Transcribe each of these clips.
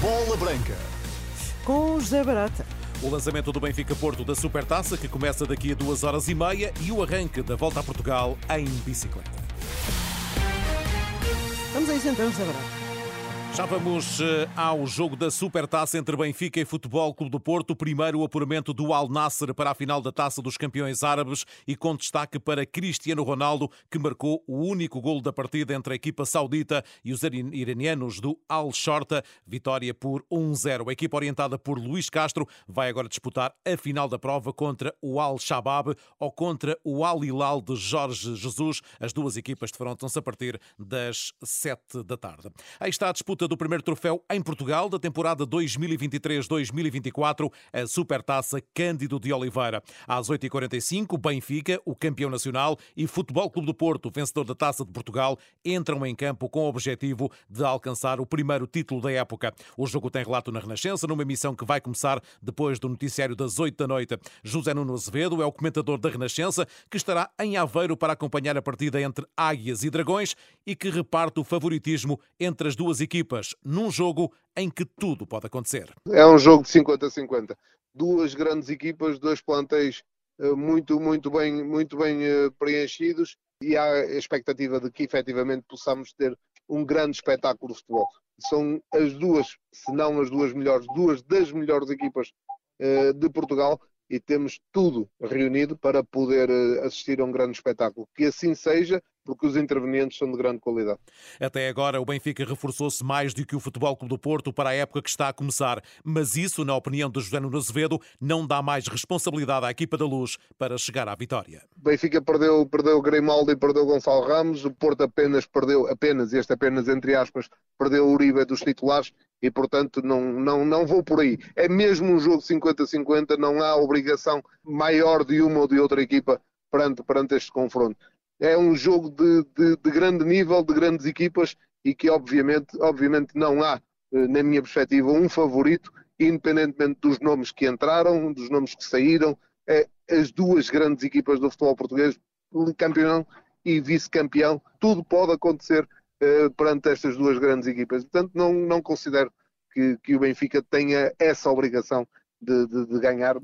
Bola Branca. Com José Barata. O lançamento do Benfica Porto da Supertaça, que começa daqui a duas horas e meia, e o arranque da volta a Portugal em bicicleta. Vamos a isso então, José Barata. Já vamos eh, ao jogo da Supertaça entre Benfica e Futebol Clube do Porto. Primeiro o apuramento do Al Nasser para a final da Taça dos Campeões Árabes e com destaque para Cristiano Ronaldo, que marcou o único golo da partida entre a equipa saudita e os iranianos do Al Shorta. Vitória por 1-0. A equipa orientada por Luís Castro vai agora disputar a final da prova contra o Al Shabab ou contra o Al Hilal de Jorge Jesus. As duas equipas defrontam-se a partir das 7 da tarde. Aí está a disputa do primeiro troféu em Portugal da temporada 2023-2024, a Supertaça Cândido de Oliveira. Às 8h45, Benfica, o campeão nacional, e Futebol Clube do Porto, vencedor da Taça de Portugal, entram em campo com o objetivo de alcançar o primeiro título da época. O jogo tem relato na Renascença, numa emissão que vai começar depois do noticiário das 8 da noite. José Nuno Azevedo é o comentador da Renascença, que estará em Aveiro para acompanhar a partida entre Águias e Dragões e que reparte o favoritismo entre as duas equipas num jogo em que tudo pode acontecer. É um jogo de 50-50. Duas grandes equipas, dois plantéis eh, muito, muito bem, muito bem eh, preenchidos e há a expectativa de que efetivamente possamos ter um grande espetáculo de futebol. São as duas, se não as duas melhores, duas das melhores equipas eh, de Portugal e temos tudo reunido para poder assistir a um grande espetáculo. Que assim seja, porque os intervenientes são de grande qualidade. Até agora, o Benfica reforçou-se mais do que o Futebol Clube do Porto para a época que está a começar, mas isso, na opinião de José Nuno Azevedo, não dá mais responsabilidade à equipa da Luz para chegar à vitória. O Benfica perdeu, perdeu o Grimaldo e perdeu Gonçalo Ramos, o Porto apenas perdeu, apenas, este apenas entre aspas, perdeu o Uribe dos titulares e, portanto, não, não, não vou por aí. É mesmo um jogo 50-50, não há obrigação maior de uma ou de outra equipa perante, perante este confronto é um jogo de, de, de, grande nível, de grandes equipas e que obviamente, obviamente não há, eh, na minha perspectiva, um favorito, independentemente dos nomes que entraram, dos nomes que saíram, é, as duas grandes equipas do futebol português, campeão e vice-campeão, tudo pode acontecer uh, perante estas duas grandes equipas. Portanto, não, não considero que, que o Benfica tenha essa obrigação de, de, de ganhar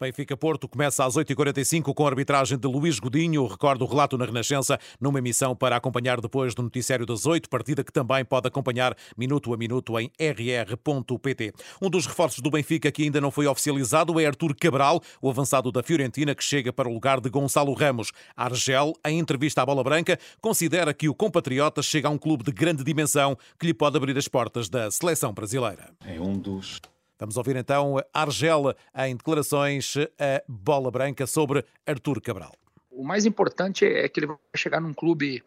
Benfica Porto começa às 8h45 com a arbitragem de Luís Godinho. Recordo o relato na Renascença, numa emissão para acompanhar depois do noticiário das 8, partida que também pode acompanhar minuto a minuto em rr.pt. Um dos reforços do Benfica que ainda não foi oficializado é Artur Cabral, o avançado da Fiorentina que chega para o lugar de Gonçalo Ramos. Argel, em entrevista à Bola Branca, considera que o compatriota chega a um clube de grande dimensão que lhe pode abrir as portas da seleção brasileira. É um dos Vamos ouvir então Argel em declarações a bola branca sobre Artur Cabral. O mais importante é que ele vai chegar num clube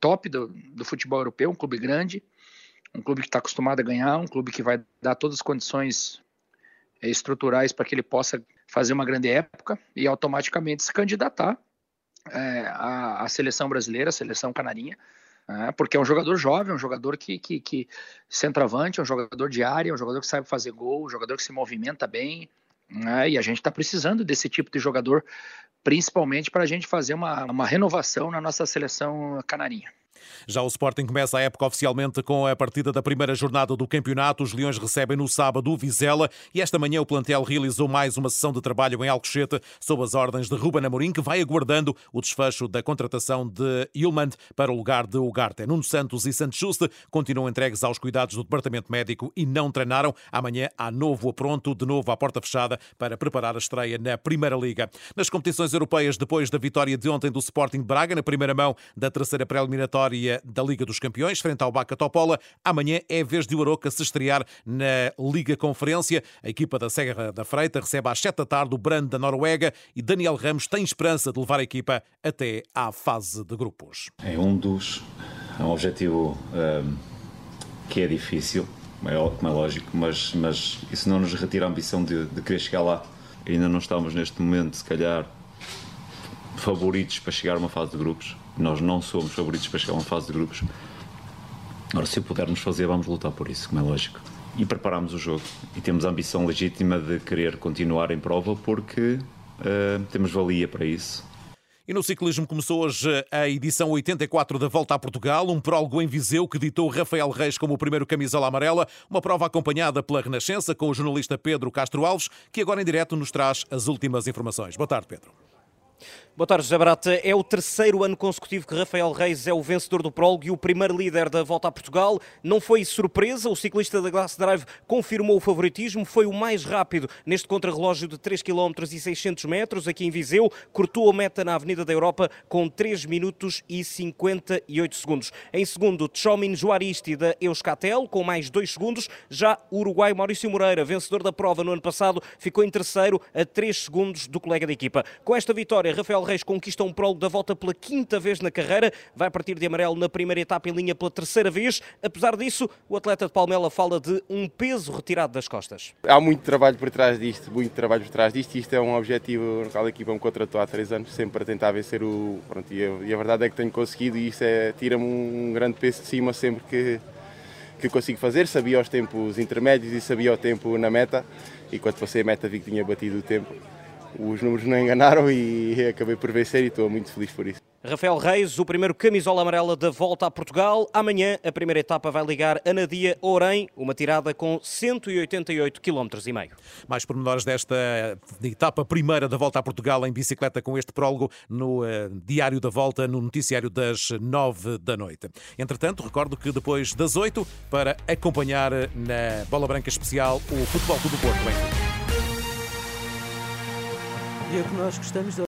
top do, do futebol europeu, um clube grande, um clube que está acostumado a ganhar, um clube que vai dar todas as condições eh, estruturais para que ele possa fazer uma grande época e automaticamente se candidatar é, à, à seleção brasileira, à seleção canarinha, né? porque é um jogador jovem, um jogador que, que, que centroavante, um jogador de área, um jogador que sabe fazer gol, um jogador que se movimenta bem, né? e a gente está precisando desse tipo de jogador, principalmente para a gente fazer uma, uma renovação na nossa seleção canarinha. Já o Sporting começa a época oficialmente com a partida da primeira jornada do campeonato. Os Leões recebem no sábado o Vizela e esta manhã o plantel realizou mais uma sessão de trabalho em Alcochete sob as ordens de Ruben Amorim, que vai aguardando o desfecho da contratação de Ilmand para o lugar de Ugarte. Nuno Santos e Santos Juste continuam entregues aos cuidados do departamento médico e não treinaram. Amanhã há novo apronto, de novo à porta fechada, para preparar a estreia na Primeira Liga. Nas competições europeias, depois da vitória de ontem do Sporting Braga, na primeira mão da terceira pré-eliminatória, da Liga dos Campeões, frente ao Baca Topola. Amanhã é vez de o se estrear na Liga Conferência. A equipa da Serra da Freita recebe às 7 da tarde o Brand da Noruega e Daniel Ramos tem esperança de levar a equipa até à fase de grupos. É um dos. É um objetivo um, que é difícil, como é lógico, mas, mas isso não nos retira a ambição de, de querer chegar lá. Ainda não estamos neste momento, se calhar, favoritos para chegar a uma fase de grupos nós não somos favoritos para chegar a uma fase de grupos. Agora, se pudermos fazer, vamos lutar por isso, como é lógico. E preparamos o jogo. E temos a ambição legítima de querer continuar em prova porque uh, temos valia para isso. E no ciclismo começou hoje a edição 84 da Volta a Portugal, um prólogo em Viseu que ditou Rafael Reis como o primeiro camisola amarela, uma prova acompanhada pela Renascença com o jornalista Pedro Castro Alves, que agora em direto nos traz as últimas informações. Boa tarde, Pedro. Boa tarde, José Barata. É o terceiro ano consecutivo que Rafael Reis é o vencedor do prólogo e o primeiro líder da Volta a Portugal. Não foi surpresa, o ciclista da Glass Drive confirmou o favoritismo, foi o mais rápido neste contrarrelógio de 3 km e 600 metros aqui em Viseu, cortou a meta na Avenida da Europa com 3 minutos e 58 segundos. Em segundo, Tchomin Juaristi da Euskatel com mais 2 segundos. Já o uruguai Maurício Moreira, vencedor da prova no ano passado, ficou em terceiro a 3 segundos do colega de equipa. Com esta vitória, Rafael Reis conquista um prólogo da volta pela quinta vez na carreira, vai partir de amarelo na primeira etapa em linha pela terceira vez. Apesar disso, o atleta de Palmela fala de um peso retirado das costas. Há muito trabalho por trás disto, muito trabalho por trás disto. Isto é um objetivo no qual a equipa me contratou há três anos, sempre para tentar vencer o. Pronto, e, a, e a verdade é que tenho conseguido e isso é, tira-me um grande peso de cima sempre que, que consigo fazer. Sabia os tempos intermédios e sabia o tempo na meta. E quando passei a meta vi que tinha batido o tempo os números não enganaram e acabei por vencer e estou muito feliz por isso. Rafael Reis, o primeiro camisola amarela da volta a Portugal. Amanhã a primeira etapa vai ligar Anadia Orem, uma tirada com 188 km e meio. Mais pormenores desta etapa primeira da volta a Portugal em bicicleta com este prólogo no uh, Diário da Volta, no noticiário das 9 da noite. Entretanto, recordo que depois das 8, para acompanhar na Bola Branca Especial o Futebol do Porto. Bem. E é que nós gostamos de